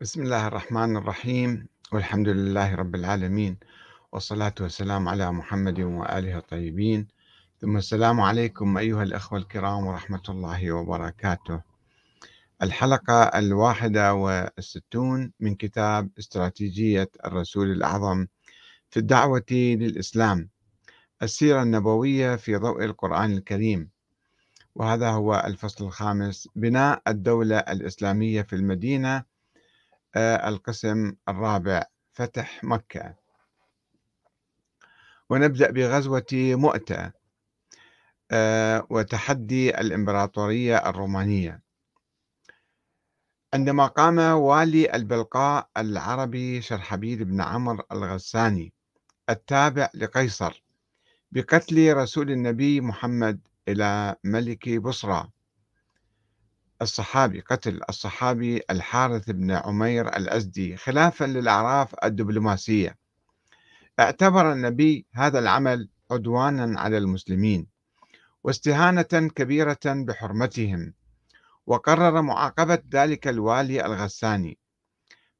بسم الله الرحمن الرحيم والحمد لله رب العالمين والصلاة والسلام على محمد وآله الطيبين. ثم السلام عليكم أيها الأخوة الكرام ورحمة الله وبركاته. الحلقة الواحدة والستون من كتاب استراتيجية الرسول الأعظم في الدعوة للإسلام السيرة النبوية في ضوء القرآن الكريم. وهذا هو الفصل الخامس بناء الدولة الإسلامية في المدينة القسم الرابع فتح مكة. ونبدأ بغزوة مؤتة آه، وتحدي الإمبراطورية الرومانية. عندما قام والي البلقاء العربي شرحبيل بن عمرو الغساني التابع لقيصر بقتل رسول النبي محمد إلى ملك بصرى الصحابي قتل الصحابي الحارث بن عمير الأزدي خلافا للأعراف الدبلوماسية. اعتبر النبي هذا العمل عدوانا على المسلمين واستهانة كبيرة بحرمتهم وقرر معاقبة ذلك الوالي الغساني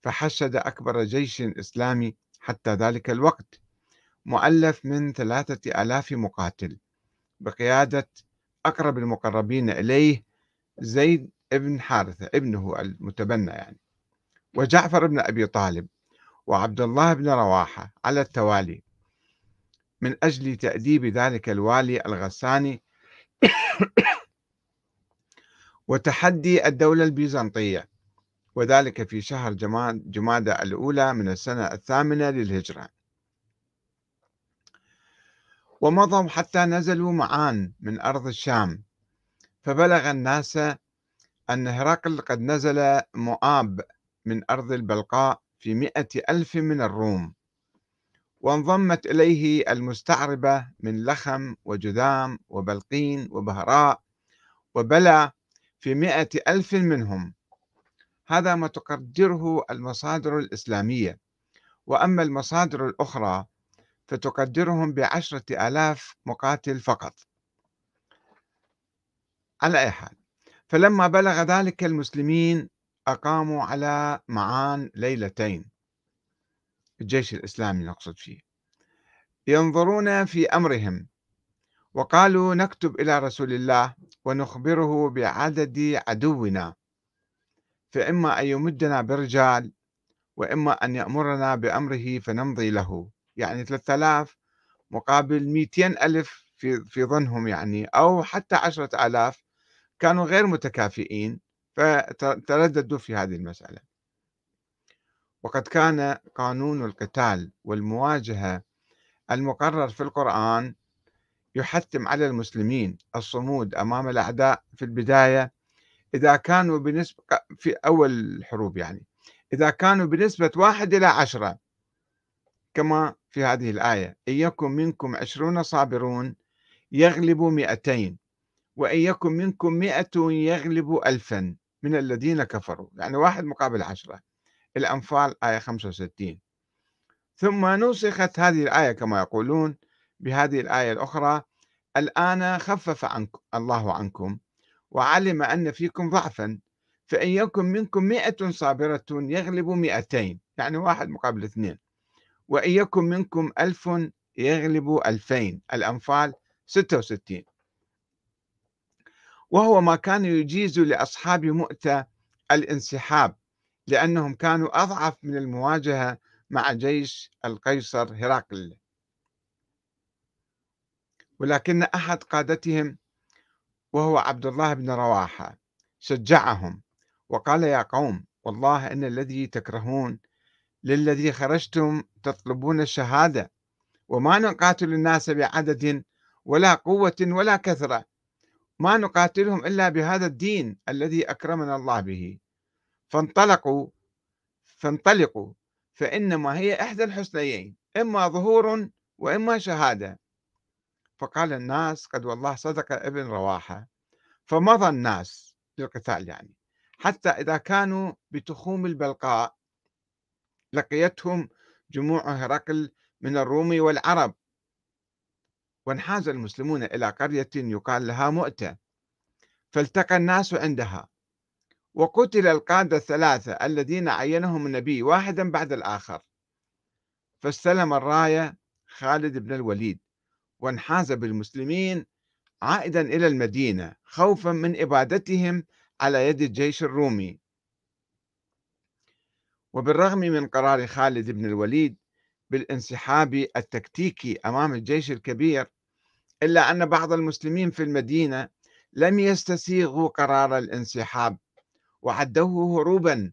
فحشد أكبر جيش إسلامي حتى ذلك الوقت مؤلف من ثلاثة آلاف مقاتل بقيادة أقرب المقربين إليه زيد ابن حارثة ابنه المتبنى يعني. وجعفر بن أبي طالب وعبد الله بن رواحة على التوالي. من أجل تأديب ذلك الوالي الغساني وتحدي الدولة البيزنطية. وذلك في شهر جمادى الأولى من السنة الثامنة للهجرة. ومضوا حتى نزلوا معان من أرض الشام. فبلغ الناس أن هرقل قد نزل مؤاب من أرض البلقاء في مئة ألف من الروم وانضمت إليه المستعربة من لخم وجذام وبلقين وبهراء وبلى في مئة ألف منهم. هذا ما تقدره المصادر الإسلامية. وأما المصادر الأخرى فتقدرهم بعشرة آلاف مقاتل فقط. على أي حال. فلما بلغ ذلك المسلمين أقاموا على معان ليلتين. الجيش الإسلامي نقصد فيه. ينظرون في أمرهم. وقالوا نكتب إلى رسول الله ونخبره بعدد عدونا. فإما أن يمدنا برجال وإما أن يأمرنا بأمره فنمضي له. يعني 3000 مقابل 200 ألف في, في ظنهم يعني أو حتى عشرة آلاف كانوا غير متكافئين فترددوا في هذه المسألة. وقد كان قانون القتال والمواجهة المقرر في القرآن يحتم على المسلمين الصمود أمام الأعداء في البداية إذا كانوا بنسبة في أول الحروب يعني إذا كانوا بنسبة واحد إلى عشرة كما في هذه الآية إن يكن منكم عشرون صابرون يغلبوا مئتين. وإن يكن منكم مئة يغلب ألفا من الذين كفروا يعني واحد مقابل عشرة. الأنفال آية 65 ثم نسخت هذه الآية كما يقولون بهذه الآية الأخرى الآن خفف عنكم الله عنكم وعلم أن فيكم ضعفا فإن يكن منكم مئة صابرة يغلب مئتين يعني واحد مقابل اثنين. وإن يكن منكم ألف يغلب ألفين الأنفال 66 وهو ما كان يجيز لأصحاب مؤتة الانسحاب لأنهم كانوا أضعف من المواجهة مع جيش القيصر هرقل. ولكن أحد قادتهم وهو عبد الله بن رواحة شجعهم وقال يا قوم والله إن الذي تكرهون للذي خرجتم تطلبون الشهادة وما نقاتل الناس بعدد ولا قوة ولا كثرة. ما نقاتلهم إلا بهذا الدين الذي أكرمنا الله به. فانطلقوا فانطلقوا فإنما هي إحدى الحسنيين إما ظهور وإما شهادة. فقال الناس قد والله صدق ابن رواحة. فمضى الناس للقتال يعني. حتى إذا كانوا بتخوم البلقاء لقيتهم جموع هرقل من الروم والعرب. وانحاز المسلمون إلى قرية يقال لها مؤتة. فالتقى الناس عندها. وقتل القادة الثلاثة الذين عينهم النبي واحدا بعد الآخر. فاستلم الراية خالد بن الوليد وانحاز بالمسلمين عائدا إلى المدينة خوفا من إبادتهم على يد الجيش الرومي. وبالرغم من قرار خالد بن الوليد بالانسحاب التكتيكي أمام الجيش الكبير إلا أن بعض المسلمين في المدينة لم يستسيغوا قرار الانسحاب وعدوه هروبا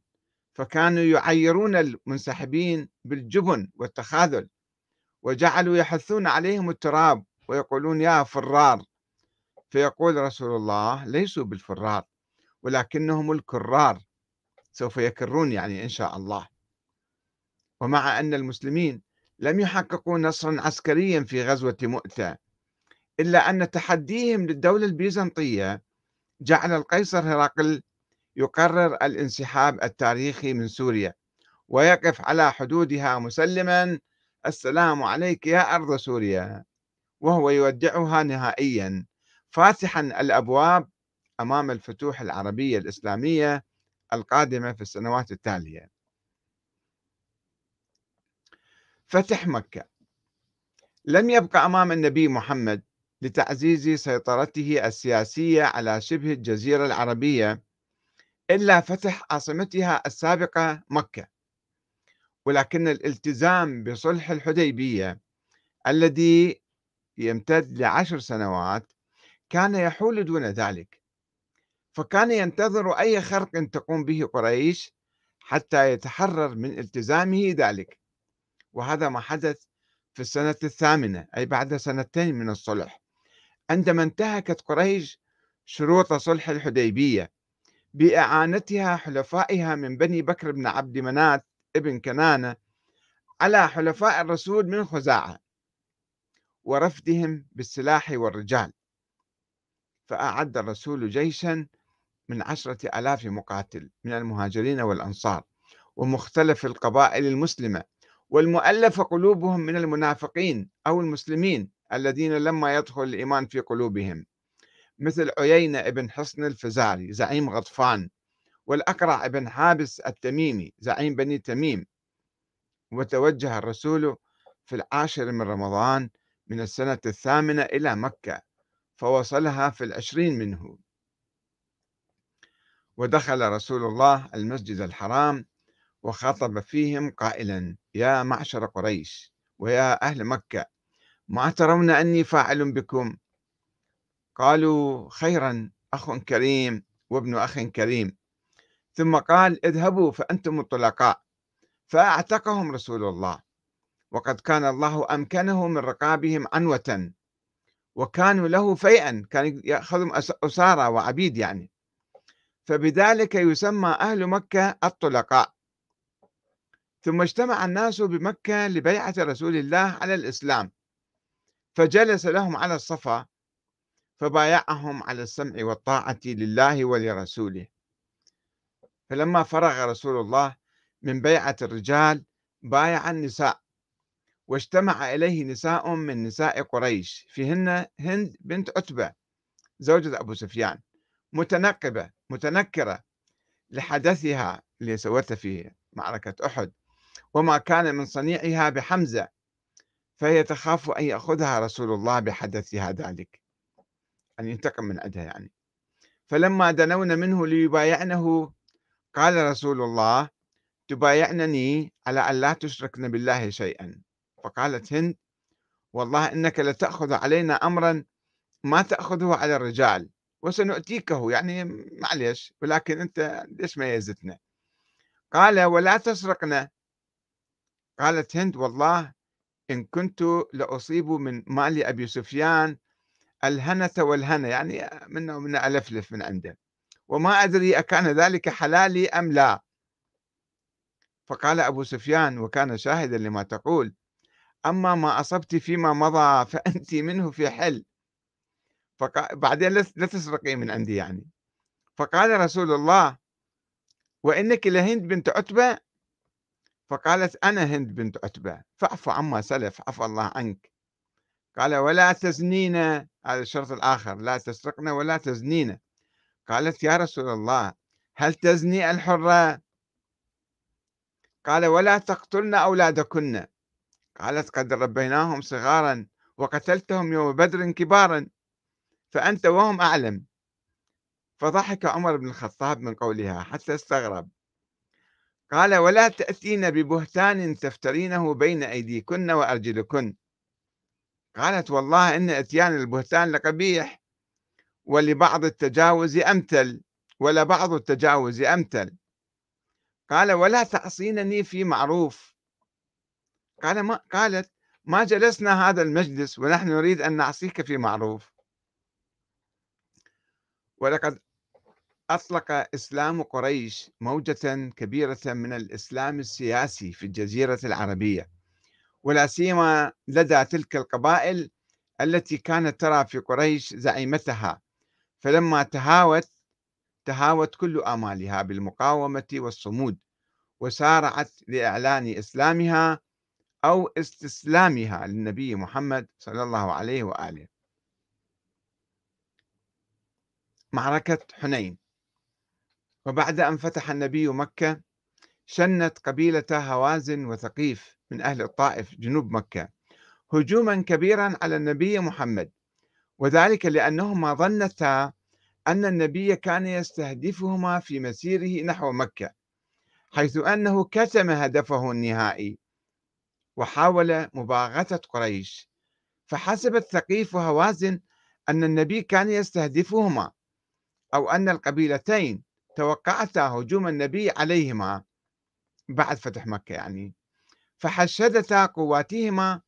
فكانوا يعيرون المنسحبين بالجبن والتخاذل وجعلوا يحثون عليهم التراب ويقولون يا فرار. فيقول رسول الله ليسوا بالفرار ولكنهم الكرار سوف يكرون يعني إن شاء الله. ومع أن المسلمين لم يحققوا نصرا عسكريا في غزوة مؤتة إلا أن تحديهم للدولة البيزنطية جعل القيصر هرقل يقرر الانسحاب التاريخي من سوريا ويقف على حدودها مسلما السلام عليك يا أرض سوريا وهو يودعها نهائيا فاتحا الأبواب أمام الفتوح العربية الإسلامية القادمة في السنوات التالية. فتح مكة. لم يبقى أمام النبي محمد لتعزيز سيطرته السياسية على شبه الجزيرة العربية إلا فتح عاصمتها السابقة مكة. ولكن الالتزام بصلح الحديبية الذي يمتد لعشر سنوات كان يحول دون ذلك. فكان ينتظر أي خرق تقوم به قريش حتى يتحرر من التزامه ذلك. وهذا ما حدث في السنة الثامنة أي بعد سنتين من الصلح. عندما انتهكت قريش شروط صلح الحديبية بإعانتها حلفائها من بني بكر بن عبد منات ابن كنانة على حلفاء الرسول من خزاعة ورفدهم بالسلاح والرجال. فأعد الرسول جيشا من عشرة ألاف مقاتل من المهاجرين والأنصار ومختلف القبائل المسلمة. والمؤلف قلوبهم من المنافقين أو المسلمين الذين لما يدخل الإيمان في قلوبهم مثل عيينة ابن حصن الفزاري زعيم غطفان والأقرع ابن حابس التميمي زعيم بني تميم. وتوجه الرسول في العاشر من رمضان من السنة الثامنة إلى مكة فوصلها في العشرين منه. ودخل رسول الله المسجد الحرام وخاطب فيهم قائلا يا معشر قريش ويا أهل مكة ما ترون أني فاعل بكم؟ قالوا خيرا أخ كريم وابن أخ كريم. ثم قال اذهبوا فأنتم الطلقاء. فأعتقهم رسول الله. وقد كان الله أمكنه من رقابهم عنوة. وكانوا له فيئا كان يأخذهم أسارى وعبيد يعني. فبذلك يسمى أهل مكة الطلقاء. ثم اجتمع الناس بمكة لبيعة رسول الله على الإسلام. فجلس لهم على الصفا فبايعهم على السمع والطاعة لله ولرسوله. فلما فرغ رسول الله من بيعة الرجال بايع النساء واجتمع إليه نساء من نساء قريش فيهن هند بنت عتبة زوجة أبو سفيان متنقبة متنكرة لحدثها اللي سوته في معركة أحد. وما كان من صنيعها بحمزة فهي تخاف أن يأخذها رسول الله بحدثها ذلك. أن ينتقم من عندها يعني. فلما دنون منه ليبايعنه قال رسول الله تبايعنني على أن لا تشركن بالله شيئا. فقالت هند والله إنك لتأخذ علينا أمرا ما تأخذه على الرجال وسنؤتيكه. يعني معليش ولكن أنت ليش ميزتنا قال ولا تسرقنا قالت هند والله إن كنت لأصيب من مال أبي سفيان الهنة والهنة يعني منه من ألفلف من عنده. وما أدري أكان ذلك حلالي أم لا. فقال أبو سفيان وكان شاهدا لما تقول أما ما أصبت فيما مضى فأنت منه في حل. فقال بعدين لا تسرقي من عندي يعني. فقال رسول الله وإنك لهند بنت عتبة فقالت أنا هند بنت عتبة فاعف عما سلف عفى الله عنك. قال ولا تزنين هذا الشرط الآخر لا تسرقنا ولا تزنين. قالت يا رسول الله هل تزني الحرة؟ قال ولا تقتلن أولادكن. قالت قد ربيناهم صغارا وقتلتهم يوم بدر كبارا فأنت وهم أعلم. فضحك عمر بن الخطاب من قولها حتى استغرب. قال ولا تأتين ببهتان تفترينه بين أيديكن وأرجلكن. قالت والله إن إتيان البهتان لقبيح ولبعض التجاوز أمثل ولبعض التجاوز أمثل. قال ولا تعصينني في معروف. قال ما قالت ما جلسنا هذا المجلس ونحن نريد أن نعصيك في معروف. ولقد أطلق إسلام قريش موجة كبيرة من الإسلام السياسي في الجزيرة العربية ولا سيما لدى تلك القبائل التي كانت ترى في قريش زعيمتها. فلما تهاوت تهاوت كل آمالها بالمقاومة والصمود وسارعت لإعلان إسلامها أو استسلامها للنبي محمد صلى الله عليه وآله. معركة حنين وبعد أن فتح النبي مكة شنت قبيلة هوازن وثقيف من أهل الطائف جنوب مكة هجوما كبيرا على النبي محمد. وذلك لأنهما ظنتا أن النبي كان يستهدفهما في مسيره نحو مكة حيث أنه كتم هدفه النهائي وحاول مباغتة قريش. فحسبت ثقيف وهوازن أن النبي كان يستهدفهما أو أن القبيلتين توقعتا هجوم النبي عليهما بعد فتح مكة يعني. فحشدتا قواتهما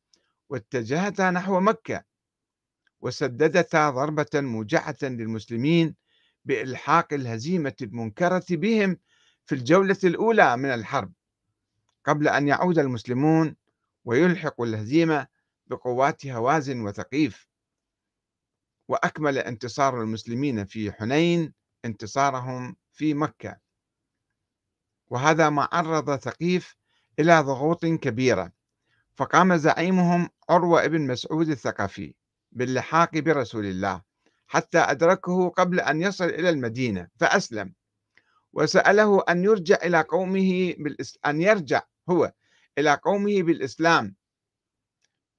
واتجهتا نحو مكة وسددتا ضربة موجعة للمسلمين بإلحاق الهزيمة المنكرة بهم في الجولة الأولى من الحرب قبل أن يعود المسلمون ويلحقوا الهزيمة بقوات هوازن وثقيف. وأكمل انتصار المسلمين في حنين انتصارهم في مكة. وهذا ما عرض ثقيف إلى ضغوط كبيرة. فقام زعيمهم عروة بن مسعود الثقفي باللحاق برسول الله حتى أدركه قبل أن يصل إلى المدينة فأسلم. وسأله أن يرجع إلى قومه بالإس... أن يرجع هو إلى قومه بالإسلام.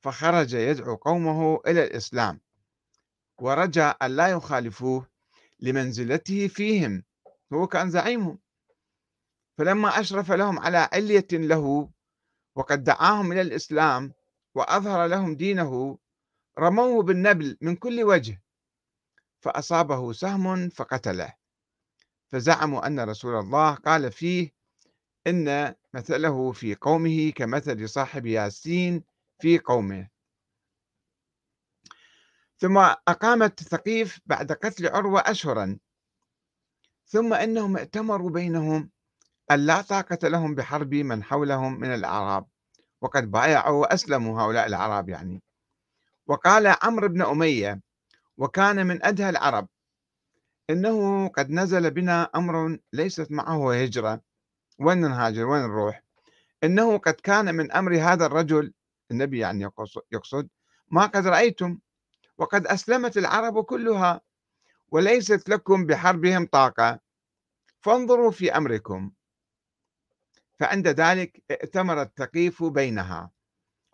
فخرج يدعو قومه إلى الإسلام. ورجى أن لا يخالفوه لمنزلته فيهم. هو كان زعيمهم. فلما أشرف لهم على علية له وقد دعاهم إلى الإسلام وأظهر لهم دينه رموه بالنبل من كل وجه فأصابه سهم فقتله. فزعموا أن رسول الله قال فيه إن مثله في قومه كمثل صاحب ياسين في قومه. ثم أقامت ثقيف بعد قتل عروة أشهرا ثم إنهم ائتمروا بينهم أن لا طاقة لهم بحرب من حولهم من الأعراب. وقد بايعوا وأسلموا هؤلاء الأعراب يعني. وقال عمرو بن أمية وكان من أدهى العرب إنه قد نزل بنا أمر ليست معه هجرة. وين نهاجر؟ وين نروح؟ إنه قد كان من أمر هذا الرجل النبي يعني يقصد ما قد رأيتم. وقد أسلمت العرب كلها. وليست لكم بحربهم طاقة. فانظروا في أمركم. فعند ذلك ائتمر الثقيف بينها.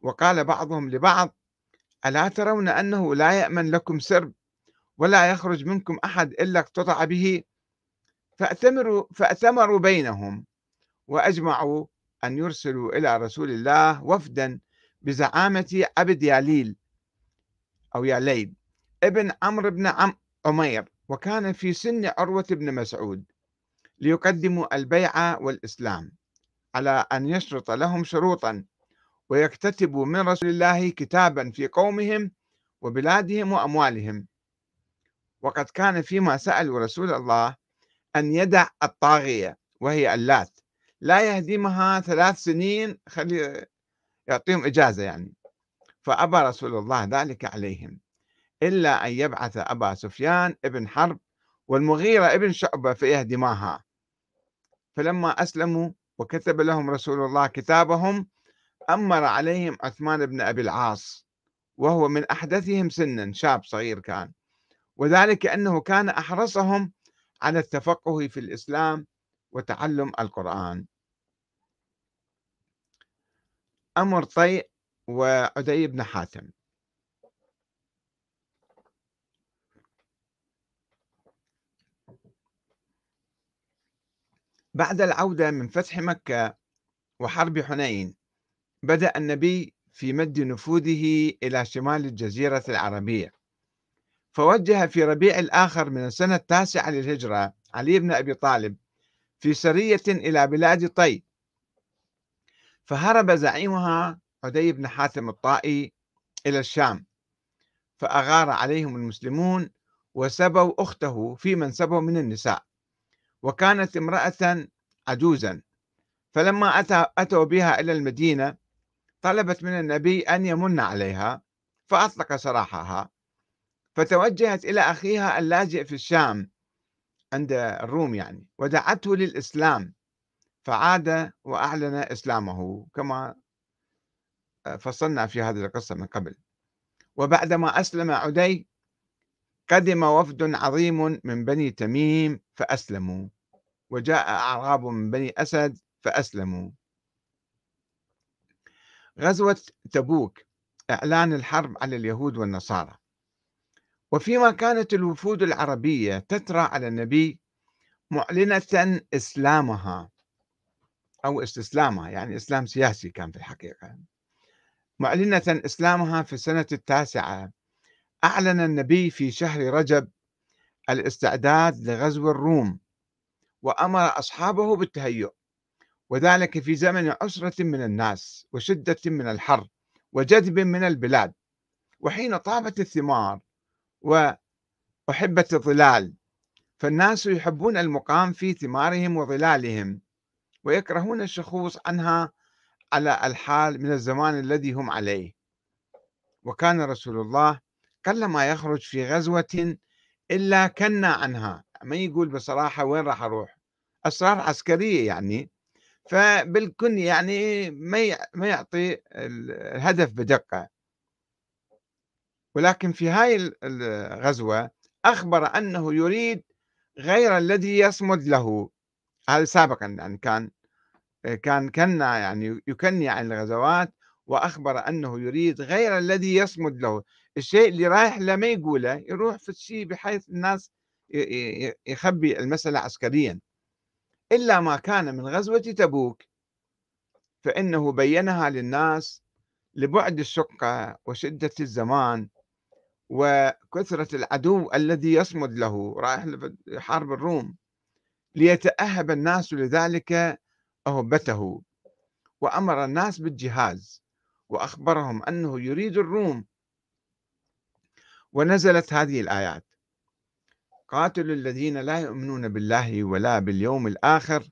وقال بعضهم لبعض ألا ترون أنه لا يأمن لكم سرب ولا يخرج منكم أحد إلا اقتطع به؟ فأتمروا, فأتمروا بينهم. وأجمعوا أن يرسلوا إلى رسول الله وفدا بزعامة عبد ياليل أو ياليل ابن عمرو بن عم عمير وكان في سن عروة بن مسعود ليقدموا البيعة والإسلام على أن يشرط لهم شروطا ويكتتبوا من رسول الله كتابا في قومهم وبلادهم وأموالهم. وقد كان فيما سألوا رسول الله أن يدع الطاغية وهي اللات. لا يهدمها ثلاث سنين خلي يعطيهم إجازة يعني. فأبى رسول الله ذلك عليهم. إلا أن يبعث أبا سفيان ابن حرب والمغيرة ابن شعبة فيهدماها فلما أسلموا وكتب لهم رسول الله كتابهم أمر عليهم عثمان بن أبي العاص وهو من أحدثهم سنا شاب صغير كان. وذلك أنه كان أحرصهم على التفقه في الإسلام وتعلم القرآن. أمر طيء وعدي بن حاتم. بعد العودة من فتح مكة وحرب حنين بدأ النبي في مد نفوذه إلى شمال الجزيرة العربية. فوجه في ربيع الآخر من السنة التاسعة للهجرة علي بن أبي طالب في سرية إلى بلاد طي. فهرب زعيمها عدي بن حاتم الطائي إلى الشام فأغار عليهم المسلمون وسبوا أخته في من سبوا من النساء. وكانت امرأة عجوزا. فلما أتى أتوا بها إلى المدينة طلبت من النبي أن يمن عليها فأطلق سراحها. فتوجهت إلى أخيها اللاجئ في الشام عند الروم يعني ودعته للإسلام. فعاد وأعلن إسلامه كما فصلنا في هذه القصة من قبل. وبعدما أسلم عدي قدم وفد عظيم من بني تميم فأسلموا وجاء أعراب من بني أسد فأسلموا. غزوة تبوك إعلان الحرب على اليهود والنصارى. وفيما كانت الوفود العربية تترى على النبي معلنة إسلامها أو استسلامها يعني إسلام سياسي كان في الحقيقة. معلنة إسلامها في السنة التاسعة أعلن النبي في شهر رجب الاستعداد لغزو الروم وأمر أصحابه بالتهيؤ وذلك في زمن عسرة من الناس وشدة من الحر وجذب من البلاد. وحين طابت الثمار وأحبت الظلال فالناس يحبون المقام في ثمارهم وظلالهم ويكرهون الشخوص عنها على الحال من الزمان الذي هم عليه. وكان رسول الله قلما يخرج في غزوة إلا كنا عنها. ما يقول بصراحة وين راح أروح؟ أسرار عسكرية يعني. فبالكن يعني ما يعطي الهدف بدقة. ولكن في هاي الغزوة أخبر أنه يريد غير الذي يصمد له. هذا سابقا يعني كان كان كنا يعني يكني عن الغزوات وأخبر أنه يريد غير الذي يصمد له. الشيء اللي رايح له ما يقوله يروح في الشيء بحيث الناس يخبي المسألة عسكريا. إلا ما كان من غزوة تبوك فإنه بينها للناس لبعد الشقة وشدة الزمان وكثرة العدو الذي يصمد له رايح حرب الروم ليتأهب الناس لذلك أهبته. وأمر الناس بالجهاز وأخبرهم أنه يريد الروم ونزلت هذه الآيات. قاتلوا الذين لا يؤمنون بالله ولا باليوم الآخر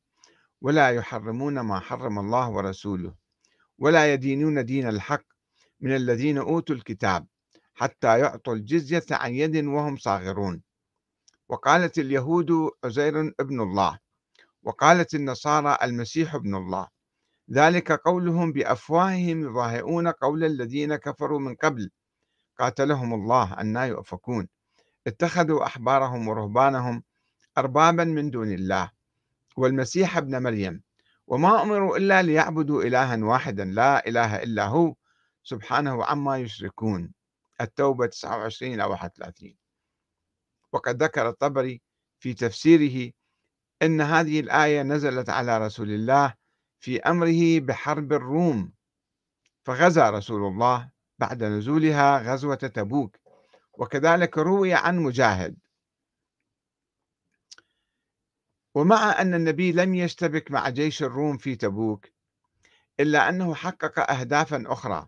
ولا يحرمون ما حرم الله ورسوله ولا يدينون دين الحق من الذين أوتوا الكتاب حتى يعطوا الجزية عن يد وهم صاغرون. وقالت اليهود عزير ابن الله وقالت النصارى المسيح ابن الله. ذلك قولهم بأفواههم يضاهئون قول الذين كفروا من قبل قاتلهم الله أنا يؤفكون. اتخذوا أحبارهم ورهبانهم أربابا من دون الله. والمسيح ابن مريم. وما أمروا إلا ليعبدوا إلها واحدا لا إله إلا هو. سبحانه عما يشركون. التوبة 29 إلى 31 وقد ذكر الطبري في تفسيره أن هذه الآية نزلت على رسول الله في أمره بحرب الروم. فغزا رسول الله بعد نزولها غزوة تبوك. وكذلك روي عن مجاهد. ومع أن النبي لم يشتبك مع جيش الروم في تبوك إلا أنه حقق أهدافا أخرى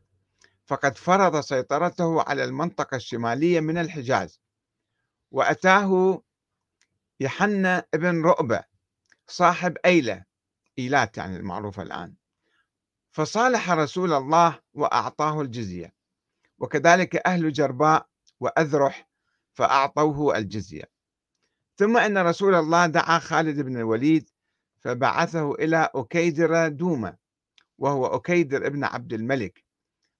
فقد فرض سيطرته على المنطقة الشمالية من الحجاز. وأتاه يحنى ابن رؤبة صاحب أيلة إيلات يعني المعروفة الآن. فصالح رسول الله وأعطاه الجزية. وكذلك أهل جرباء وأذرح فأعطوه الجزية. ثم أن رسول الله دعا خالد بن الوليد فبعثه إلى أكيدر دومة وهو أكيدر ابن عبد الملك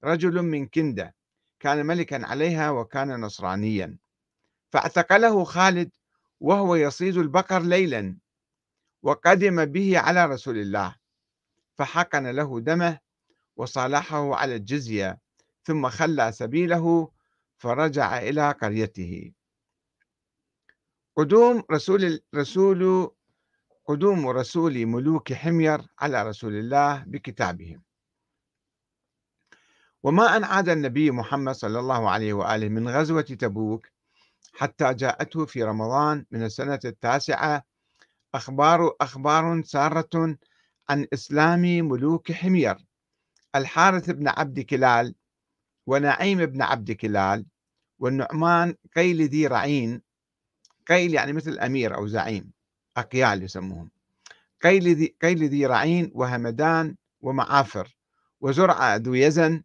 رجل من كندة كان ملكا عليها وكان نصرانيا. فاعتقله خالد وهو يصيد البقر ليلا وقدم به على رسول الله فحقن له دمه وصالحه على الجزية. ثم خلى سبيله فرجع إلى قريته. قدوم رسول رسول قدوم رسول ملوك حمير على رسول الله بكتابهم. وما أن عاد النبي محمد صلى الله عليه وآله من غزوة تبوك حتى جاءته في رمضان من السنة التاسعة أخبار أخبار سارة عن إسلام ملوك حمير. الحارث بن عبد كلال ونعيم بن عبد كلال والنعمان قيل ذي رعين قيل يعني مثل أمير أو زعيم أقيال يسموهم. قيل ذي, قيل ذي رعين وهمدان ومعافر وزرعة ذو يزن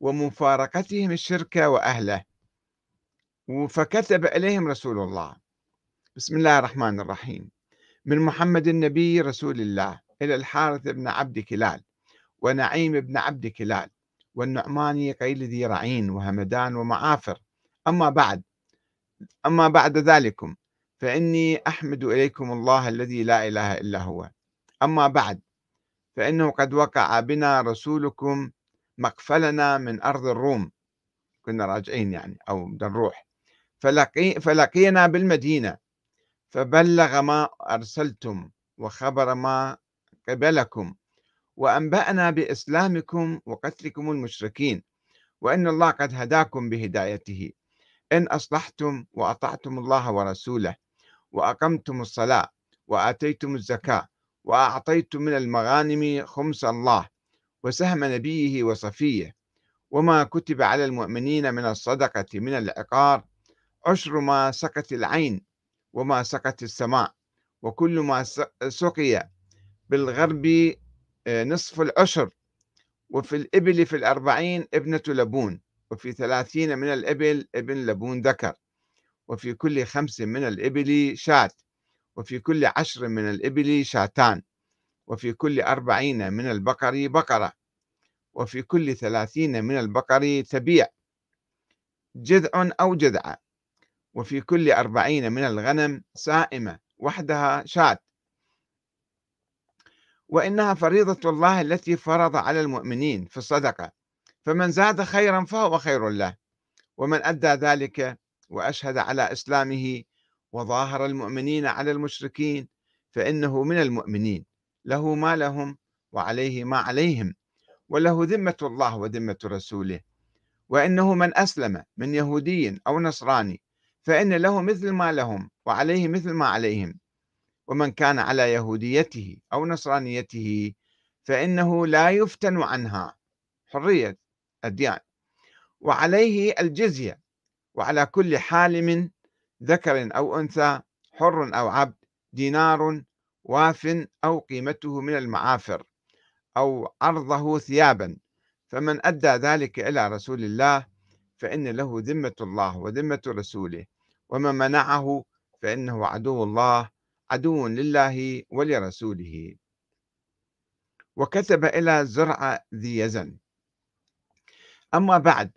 ومفارقتهم الشرك وأهله. فكتب إليهم رسول الله. بسم الله الرحمن الرحيم. من محمد النبي رسول الله إلى الحارث بن عبد كلال ونعيم بن عبد كلال. والنعماني قيل ذي رعين وهمدان ومعافر. أما بعد أما بعد ذلكم فإني أحمد إليكم الله الذي لا إله إلا هو. أما بعد فإنه قد وقع بنا رسولكم مقفلنا من أرض الروم. كنا راجعين يعني أو بدنا نروح. فلقي فلقينا بالمدينة فبلغ ما أرسلتم وخبر ما قبلكم. وأنبأنا بإسلامكم وقتلكم المشركين وأن الله قد هداكم بهدايته. إن أصلحتم وأطعتم الله ورسوله وأقمتم الصلاة وآتيتم الزكاة وأعطيتم من المغانم خمس الله وسهم نبيه وصفيه. وما كتب على المؤمنين من الصدقة من العقار عشر ما سقت العين وما سقت السماء وكل ما سقي بالغرب نصف العشر. وفي الإبل في الأربعين ابنة لبون وفي ثلاثين من الإبل ابن لبون ذكر. وفي كل خمس من الإبل شاة. وفي كل عشر من الإبل شاتان. وفي كل أربعين من البقر بقرة. وفي كل ثلاثين من البقر تبيع. جذع أو جذعة. وفي كل أربعين من الغنم سائمة وحدها شاة. وإنها فريضة الله التي فرض على المؤمنين في الصدقة. فمن زاد خيرا فهو خير له. ومن أدى ذلك وأشهد على إسلامه وظاهر المؤمنين على المشركين فإنه من المؤمنين. له ما لهم وعليه ما عليهم. وله ذمة الله وذمة رسوله. وإنه من أسلم من يهودي أو نصراني فإن له مثل ما لهم وعليه مثل ما عليهم. ومن كان على يهوديته أو نصرانيته فإنه لا يفتن عنها. حرية الديان. وعليه الجزية. وعلى كل حالم ذكر أو أنثى حر أو عبد دينار واف أو قيمته من المعافر أو عرضه ثيابا. فمن أدى ذلك إلى رسول الله فإن له ذمة الله وذمة رسوله. ومن منعه فإنه عدو الله عدو لله ولرسوله. وكتب إلى زرع ذي يزن. أما بعد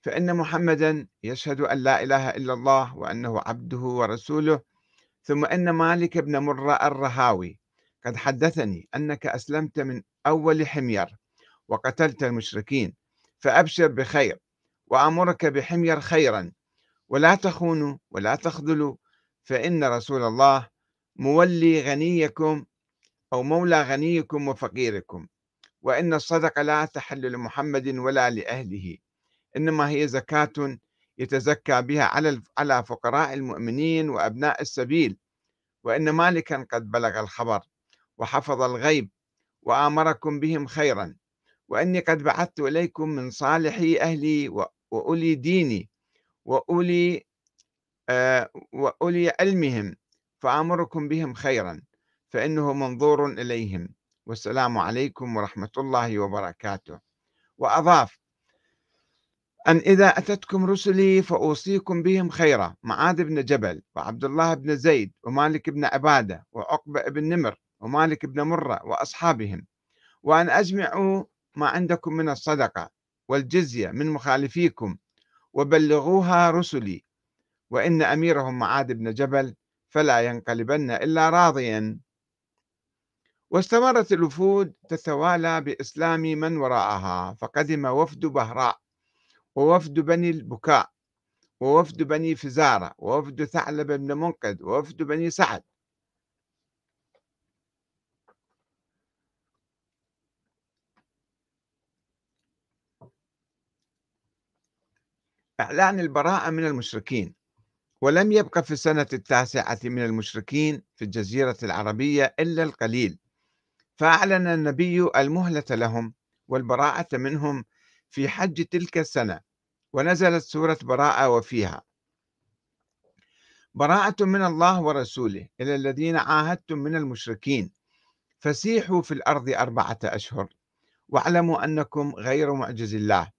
فإن محمدا يشهد أن لا إله إلا الله وأنه عبده ورسوله ثم أن مالك بن مرة الرهاوي قد حدثني أنك أسلمت من أول حمير وقتلت المشركين فأبشر بخير وأمرك بحمير خيرا. ولا تخونوا ولا تخذلوا فإن رسول الله مولي غنيكم أو مولى غنيكم وفقيركم وإن الصدقة لا تحل لمحمد ولا لأهله إنما هي زكاة يتزكى بها على على فقراء المؤمنين وأبناء السبيل وإن مالكا قد بلغ الخبر وحفظ الغيب وآمركم بهم خيرا وإني قد بعثت إليكم من صالحي أهلي وأولي ديني وأولي آه وأولي علمهم. فآمركم بهم خيرا فإنه منظور إليهم. والسلام عليكم ورحمة الله وبركاته. وأضاف أن إذا أتتكم رسلي فأوصيكم بهم خيرا. معاذ بن جبل وعبد الله بن زيد ومالك بن عبادة وعقبة بن نمر ومالك بن مرة وأصحابهم. وأن أجمعوا ما عندكم من الصدقة والجزية من مخالفيكم وبلغوها رسلي. وإن أميرهم معاذ بن جبل فلأ ينقلبن إلا راضيا. واستمرت الوفود تتوالى بإسلام من وراءها فقدم وفد بهراء ووفد بني البكاء ووفد بني فزارة ووفد ثعلب بن منقذ ووفد بني سعد. إعلان البراءة من المشركين. ولم يبق في السنة التاسعة من المشركين في الجزيرة العربية إلا القليل فأعلن النبي المهلة لهم والبراءة منهم في حج تلك السنة ونزلت سورة براءة وفيها براءة من الله ورسوله إلى الذين عاهدتم من المشركين فسيحوا في الأرض أربعة أشهر واعلموا أنكم غير معجز الله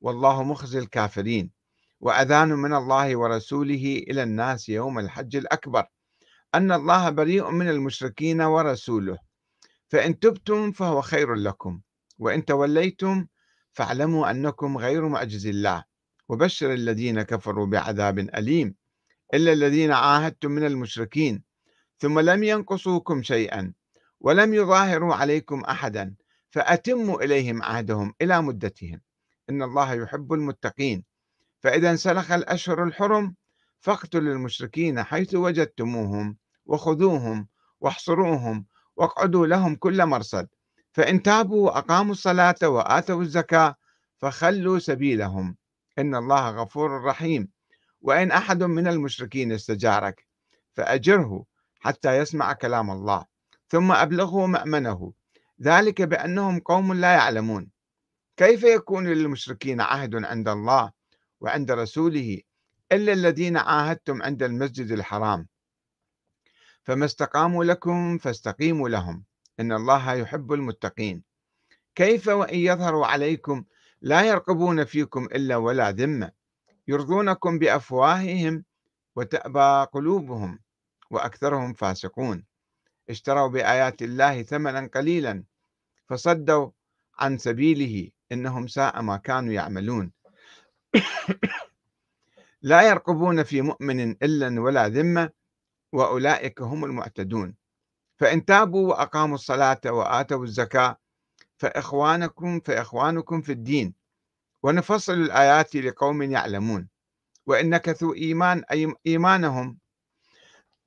والله مخزي الكافرين. وأذان من الله ورسوله إلى الناس يوم الحج الأكبر. أن الله بريء من المشركين ورسوله. فإن تبتم فهو خير لكم وإن توليتم فاعلموا أنكم غير معجز الله. وبشر الذين كفروا بعذاب أليم إلا الذين عاهدتم من المشركين. ثم لم ينقصوكم شيئا ولم يظاهروا عليكم أحدا فأتموا إليهم عهدهم إلى مدتهم. إن الله يحب المتقين. فإذا انسلخ الأشهر الحرم فاقتلوا المشركين حيث وجدتموهم وخذوهم واحصروهم واقعدوا لهم كل مرصد. فإن تابوا وأقاموا الصلاة وآتوا الزكاة فخلوا سبيلهم. إن الله غفور رحيم. وإن أحد من المشركين استجارك فأجره حتى يسمع كلام الله ثم أبلغه مأمنه. ذلك بأنهم قوم لا يعلمون. كيف يكون للمشركين عهد عند الله؟ وعند رسوله إلا الذين عاهدتم عند المسجد الحرام. فما استقاموا لكم فاستقيموا لهم. إن الله يحب المتقين. كيف وإن يظهروا عليكم لا يرقبون فيكم إلا ولا ذمة. يرضونكم بأفواههم وتأبى قلوبهم وأكثرهم فاسقون. اشتروا بآيات الله ثمنا قليلا فصدوا عن سبيله إنهم ساء ما كانوا يعملون. لا يرقبون في مؤمن إلا ولا ذمة وأولئك هم المعتدون. فإن تابوا وأقاموا الصلاة وآتوا الزكاة فإخوانكم فإخوانكم في الدين. ونفصل الآيات لقوم يعلمون. وإن نكثوا إيمان أي إيمانهم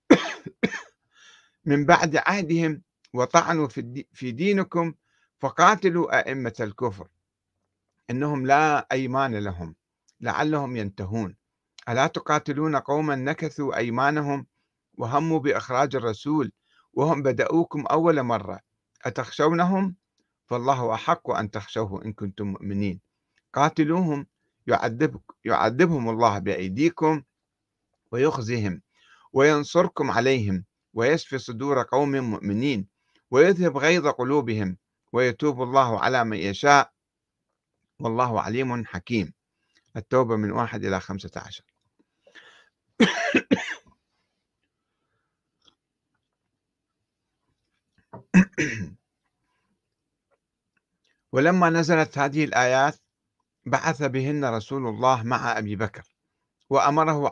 من بعد عهدهم وطعنوا في دينكم فقاتلوا أئمة الكفر. إنهم لا أيمان لهم. لعلهم ينتهون. ألا تقاتلون قوما نكثوا أيمانهم وهموا بإخراج الرسول وهم بدأوكم أول مرة؟ أتخشونهم؟ فالله أحق أن تخشوه إن كنتم مؤمنين. قاتلوهم يعذب يعذبهم الله بأيديكم ويخزهم وينصركم عليهم ويشفي صدور قوم مؤمنين ويذهب غيظ قلوبهم ويتوب الله على من يشاء. والله عليم حكيم. التوبة من واحد إلى خمسة عشر. ولما نزلت هذه الآيات بعث بهن رسول الله مع أبي بكر وأمره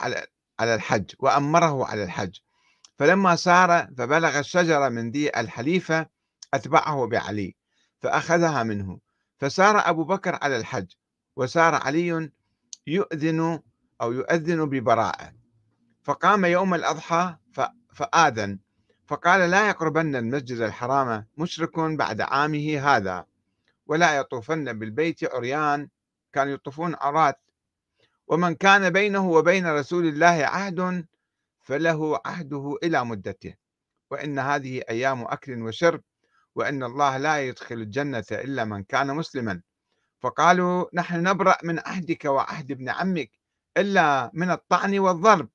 على الحج وأمره على الحج. فلما سار فبلغ الشجرة من ذي الحليفة أتبعه بعلي فأخذها منه. فسار أبو بكر على الحج وسار علي يؤذن أو يؤذن ببراءة. فقام يوم الأضحى فآذن. فقال لا يقربن المسجد الحرام مشرك بعد عامه هذا ولا يطوفن بالبيت عريان. كانوا يطوفون عرات ومن كان بينه وبين رسول الله عهد فله عهده إلى مدته. وإن هذه أيام أكل وشرب وإن الله لا يدخل الجنة إلا من كان مسلما. فقالوا نحن نبرأ من عهدك وعهد ابن عمك إلا من الطعن والضرب.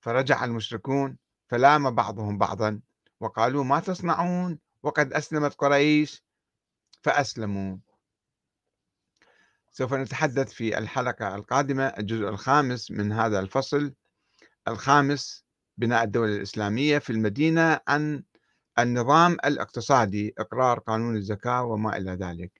فرجع المشركون فلام بعضهم بعضا وقالوا ما تصنعون؟ وقد أسلمت قريش. فأسلموا. سوف نتحدث في الحلقة القادمة الجزء الخامس من هذا الفصل. الخامس بناء الدولة الإسلامية في المدينة عن النظام الاقتصادي إقرار قانون الزكاة وما إلى ذلك.